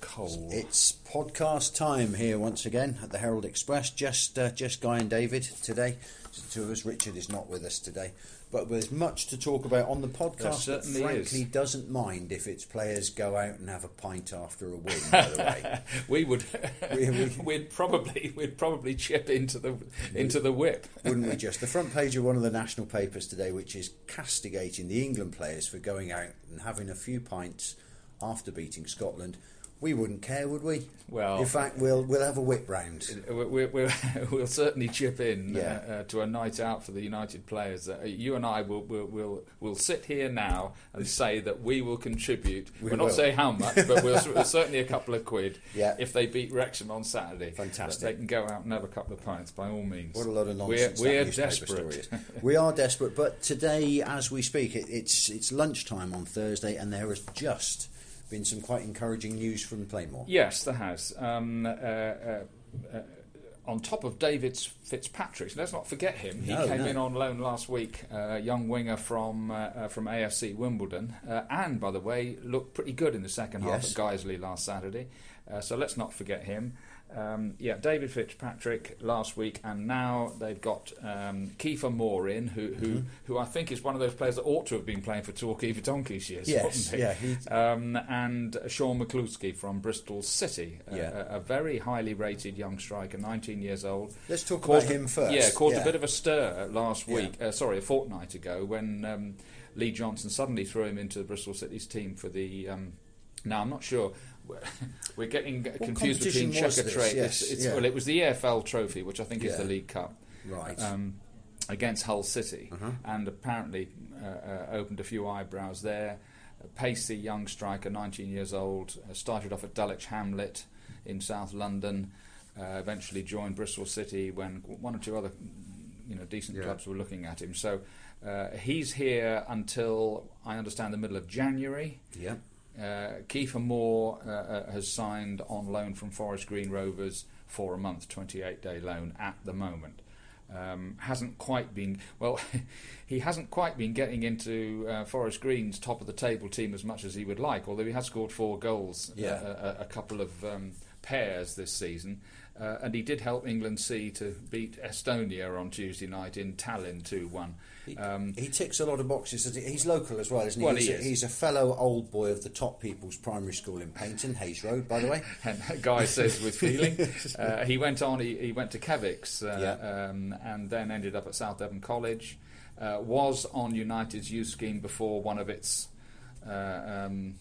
Cole. It's podcast time here once again at the Herald Express. Just, uh, just Guy and David today. The two of us. Richard is not with us today, but there's much to talk about on the podcast. That frankly, is. doesn't mind if its players go out and have a pint after a win. By the way, we would, We- we- we'd probably, we'd probably chip into the into the whip. wouldn't we? Just the front page of one of the national papers today, which is castigating the England players for going out and having a few pints after beating Scotland. We wouldn't care, would we? Well- in fact, we'll we'll have a whip round. We, we, we'll certainly chip in Yeah. uh, uh, to a night out for the United players. Uh, you and I will will will will sit here now and say that we will contribute. We will not will. say how much, but we'll, certainly a couple of quid Yeah. if they beat Wrexham on Saturday. Fantastic. They can go out and have a couple of pints by all means. What a lot of We're, nonsense we're desperate. we are desperate, but today, as we speak, it, it's it's lunchtime on Thursday, and there is just been some quite encouraging news from Plainmoor. Yes, there has. Um, uh, uh, uh, on top of David Fitzpatrick, let's not forget him. He No, came no. in on loan last week, uh, young winger from uh, uh, from AFC Wimbledon, uh, and by the way, looked pretty good in the second half at Guiseley last Saturday. Uh, so let's not forget him. Um, yeah, David Fitzpatrick last week, and now they've got um, Kiefer Moore in, who who, Mm-hmm. who I think is one of those players that ought to have been playing for Torquay for Donkey's years, Yes, yeah, um, and Sean McCluskey from Bristol City, a- Yeah. a, a very highly rated young striker, 19 years old. Let's talk Caused- about him first. Yeah, caused Yeah. a bit of a stir last Yeah. week. Uh, sorry, a fortnight ago when um, Lee Johnson suddenly threw him into Bristol City's team for the. Um, now I'm not sure. We're- getting confused between Checker this? Trade. Yes, it's, it's, yeah. Well, it was the EFL Trophy, which I think is the League Cup Right. um, against Hull City, Uh-huh. and apparently uh, uh, opened a few eyebrows there. A pacey young striker, 19 years old, uh, started off at Dulwich Hamlet in South London. Uh, eventually joined Bristol City when one or two other, you know, decent Yeah. clubs were looking at him. So uh, he's here until I understand the middle of January. yeah. Uh, Kiefer Moore uh, uh, has signed on loan from Forest Green Rovers for a month, 28 day loan at the moment. Um, hasn't quite been well. he hasn't quite been getting into uh, Forest Green's top of the table team as much as he would like. Although he has scored four goals, uh, Yeah. a, a, a couple of um, pairs this season, uh, and he did help England C to beat Estonia on Tuesday night in Tallinn two one. He, Um, he ticks a lot of boxes. he? He's local as well, isn't he? Well, he's, he a, he's a fellow old boy of the top people's primary school in Paignton, Hayes Road, by the way. and Guy says with feeling. Uh, he went on. He, he went to Kevix, uh, Yeah. um, and then ended up at South Devon College. Uh, was on United's youth scheme before one of its uh, um,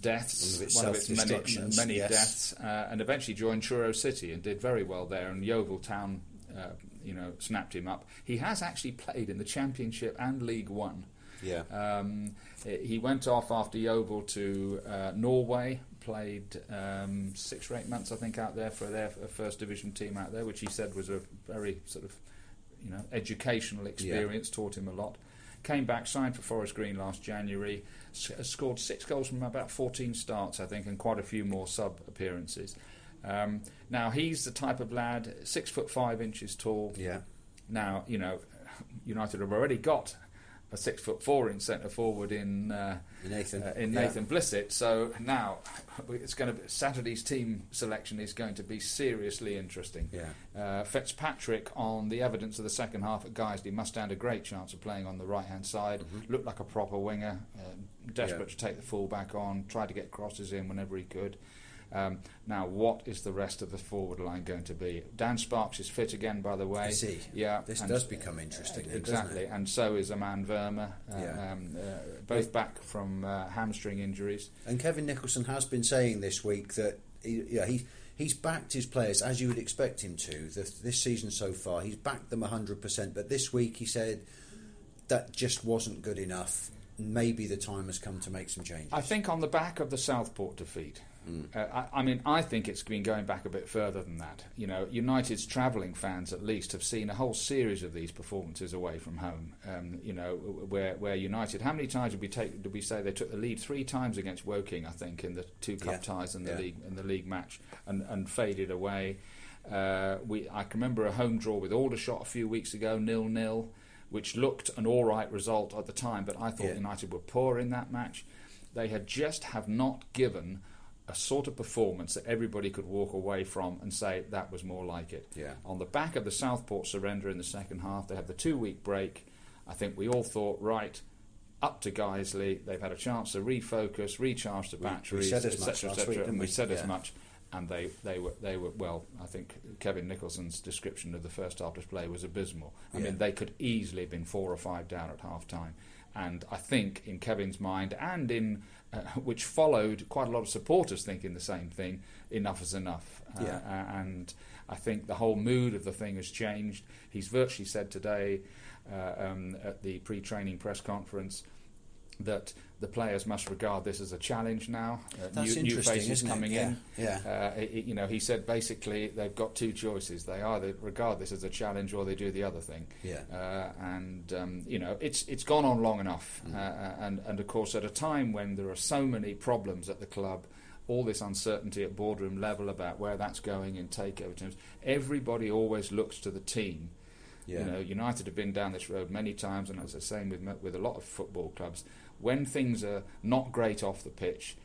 deaths, One of its one of its many, many yes. deaths, uh, and eventually joined Truro City and did very well there. And Yeovil Town, uh, you know, snapped him up. He has actually played in the Championship and League One. Yeah. Um, he went off after Yeovil to uh, Norway, played um, six or eight months, I think, out there for their first division team out there, which he said was a very sort of, you know, educational experience. Taught him a lot. Came back, signed for Forest Green last January, s- uh, scored six goals from about 14 starts, I think, and quite a few more sub appearances. Um, now he's the type of lad, six foot five inches tall, Yeah. now, you know, United have already got a six foot four inch centre forward in uh, Nathan. uh, in Yeah. Nathan Blissett. So now it's going to be, Saturday's team selection is going to be seriously interesting. Yeah. Uh, Fitzpatrick, on the evidence of the second half at Guiseley, must stand a great chance of playing on the right hand side. Looked like a proper winger, uh, desperate Mm-hmm. Yeah. to take the full back on, tried to get crosses in whenever he could. Um, now, what is the rest of the forward line going to be? Dan Sparkes is fit again, by the way. Is he? Yeah, This and- does become interesting, exactly, it? and so is Aman Verma. Uh, Yeah. um, uh, both back from uh, hamstring injuries. And Kevin Nicholson has been saying this week that he, yeah, he he's backed his players as you would expect him to. The, this season so far, he's backed them hundred percent. But this week, he said that just wasn't good enough. Maybe the time has come to make some changes. I think on the back of the Southport defeat. Mm. Uh, I, I mean, I think it's been going back a bit further than that. You know, United's travelling fans, at least, have seen a whole series of these performances away from home. Um, you know, where where United, how many times did we take? Did we say they took the lead three times against Woking? I think in the two cup Yeah. ties and the Yeah. league in the league match, and, and faded away. Uh, we I can remember a home draw with Aldershot a few weeks ago, nil nil, which looked an all right result at the time, but I thought Yeah. United were poor in that match. They had just have not given a sort of performance that everybody could walk away from and say that was more like it. Yeah. On the back of the Southport surrender in the second half, they have the two week break. I think we all thought, right, up to Guiseley. They've had a chance to refocus, recharge the batteries, etc., etc., and we we? said as much. And they, they were they were well. I think Kevin Nicholson's description of the first half display was abysmal. I Yeah. mean, they could easily have been four or five down at half time. And I think in Kevin's mind, and in uh, which followed, quite a lot of supporters thinking the same thing. Enough is enough. Uh, Yeah. uh, and I think the whole mood of the thing has changed. He's virtually said today uh, um, at the pre-training press conference that the players must regard this as a challenge now. Uh, That's new, new faces coming Yeah, in. yeah. Uh, it- it- you know, he said basically they've got two choices. They either regard this as a challenge or they do the other thing. Yeah. Uh, and um, you know, it's it's gone on long enough. Mm. Uh, and and of course, at a time when there are so many problems at the club. All this uncertainty at boardroom level about where that's going in takeover terms. Everybody always looks to the team Yeah. you know, United have been down this road many times, and as I say, with with a lot of football clubs, when things are not great off the pitch,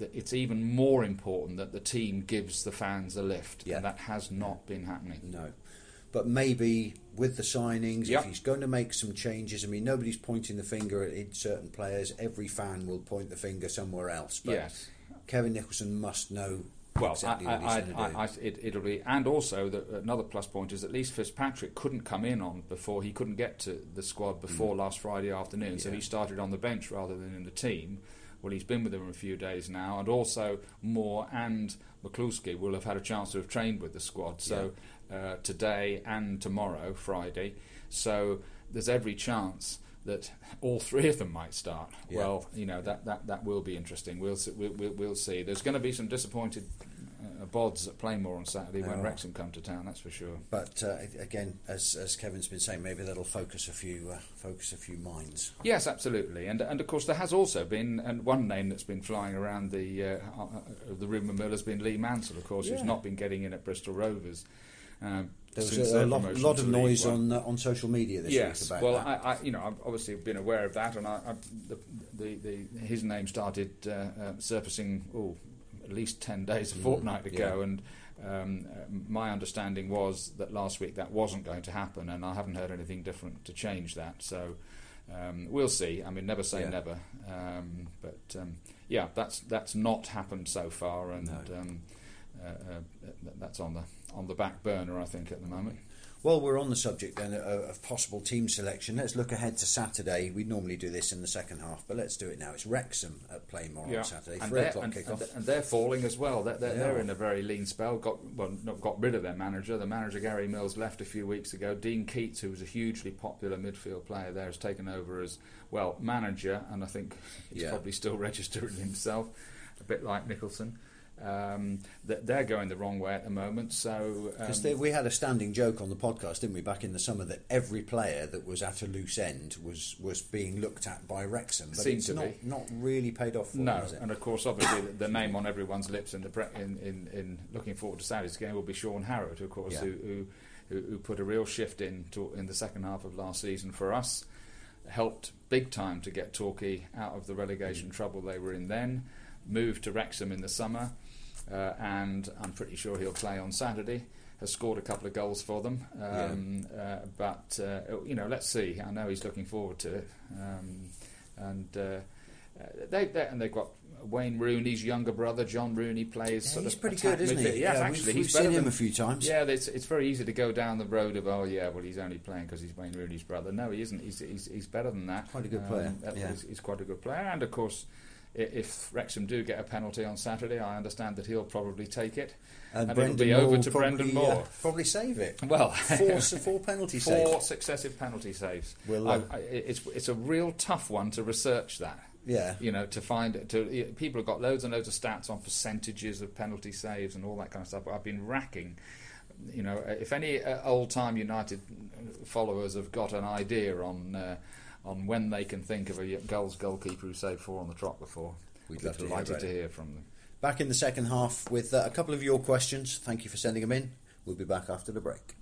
it's even more important that the team gives the fans a lift, Yeah. and that has not been happening. No. But maybe with the signings, Yep. if he's going to make some changes, I mean, nobody's pointing the finger at certain players. Every fan will point the finger somewhere else. But yes. Kevin Nicholson must know Well, exactly I, I, I. I, it, it'll be, and also the, another plus point is at least Fitzpatrick couldn't come in on before he couldn't get to the squad before last Friday afternoon, so Mm. He started on the bench rather than in the team. Well, he's been with them a few days now, and also Moore and McCluskey will have had a chance to have trained with the squad. So uh, today and tomorrow, Friday. So there's every chance that all three of them might start. Yeah. Well, you know that, that, that will be interesting. We'll see, we'll, we'll, we'll see. There's going to be some disappointed uh, bods at Plainmoor on Saturday when Yeah. Wrexham come to town. That's for sure. But uh, again, as as Kevin's been saying, maybe that'll focus a few uh, focus a few minds. Yes, absolutely, and and of course there has also been and one name that's been flying around the uh, uh, uh, the rumour mill has been Lee Mansell, of course, who's not been getting in at Bristol Rovers. Um, There was a, a lot, lot of noise on uh, on social media this yes, week about well, that. I, I, you know, I've obviously been aware of that, and I, I, the, the, the, his name started uh, uh, surfacing oh, at least ten days, a Mm, fortnight ago, yeah. and um, uh, my understanding was that last week that wasn't going to happen, and I haven't heard anything different to change that. So um, we'll see. I mean, never say Yeah. never, um, but um, yeah, that's that's not happened so far, and No. um, uh, uh, that's on the on the back burner, I think, at the moment. Well, we're on the subject then of, possible team selection. Let's look ahead to Saturday. We normally do this in the second half, but let's do it now. It's Wrexham at Plainmoor on Saturday, and three o'clock and, kickoff. and, and they're falling as well. They're, they're, They they're in a very lean spell. Got well, not got rid of their manager. The manager Gary Mills left a few weeks ago. Dean Keates, who was a hugely popular midfield player there, has taken over as well manager, and I think he's Yeah. probably still registering himself, a bit like Nicholson. Um, that they're going the wrong way at the moment. So um, we had a standing joke on the podcast, didn't we, back in the summer, that every player that was at a loose end was, was being looked at by Wrexham. But it's to not, be. not really paid off for No, it? and of course, obviously, the, the name on everyone's lips in, the pre- in, in, in looking forward to Saturday's game will be Shaun Harrad, of course, Yeah. who, who, who who put a real shift in to, in the second half of last season for us. Helped big time to get Torquay out of the relegation Mm. trouble they were in then. Moved to Wrexham in the summer, uh, and I'm pretty sure he'll play on Saturday. Has scored a couple of goals for them, um, uh, but uh, you know, let's see. I know he's looking forward to it, um, and uh, uh, they, they and they've got Wayne Rooney's younger brother, John Rooney, plays Yeah, sort he's of pretty good, isn't midfield. he? Yes, Yeah, actually, we've, he's we've seen him than- a few times. yeah, it's, it's very easy to go down the road of oh yeah, well he's only playing because he's Wayne Rooney's brother. No, he isn't. He's he's, he's better than that. Quite a good player, yeah. he's, he's quite a good player, and of course, if Wrexham do get a penalty on Saturday, I understand that he'll probably take it, And and it'll be over to probably, Brendan uh, Moore. probably save it. Well, Four, four penalty four saves. successive penalty saves. Will, I, uh, I, it's it's a real tough one to research that. Yeah. You know, to find to people have got loads and loads of stats on percentages of penalty saves and all that kind of stuff. But I've been racking. You know, if any uh, old-time United followers have got an idea on uh, on when they can think of a goals goalkeeper who saved four on the trot before, We'd love to hear delighted about to hear from them. Back in the second half with uh, a couple of your questions. Thank you for sending them in. We'll be back after the break.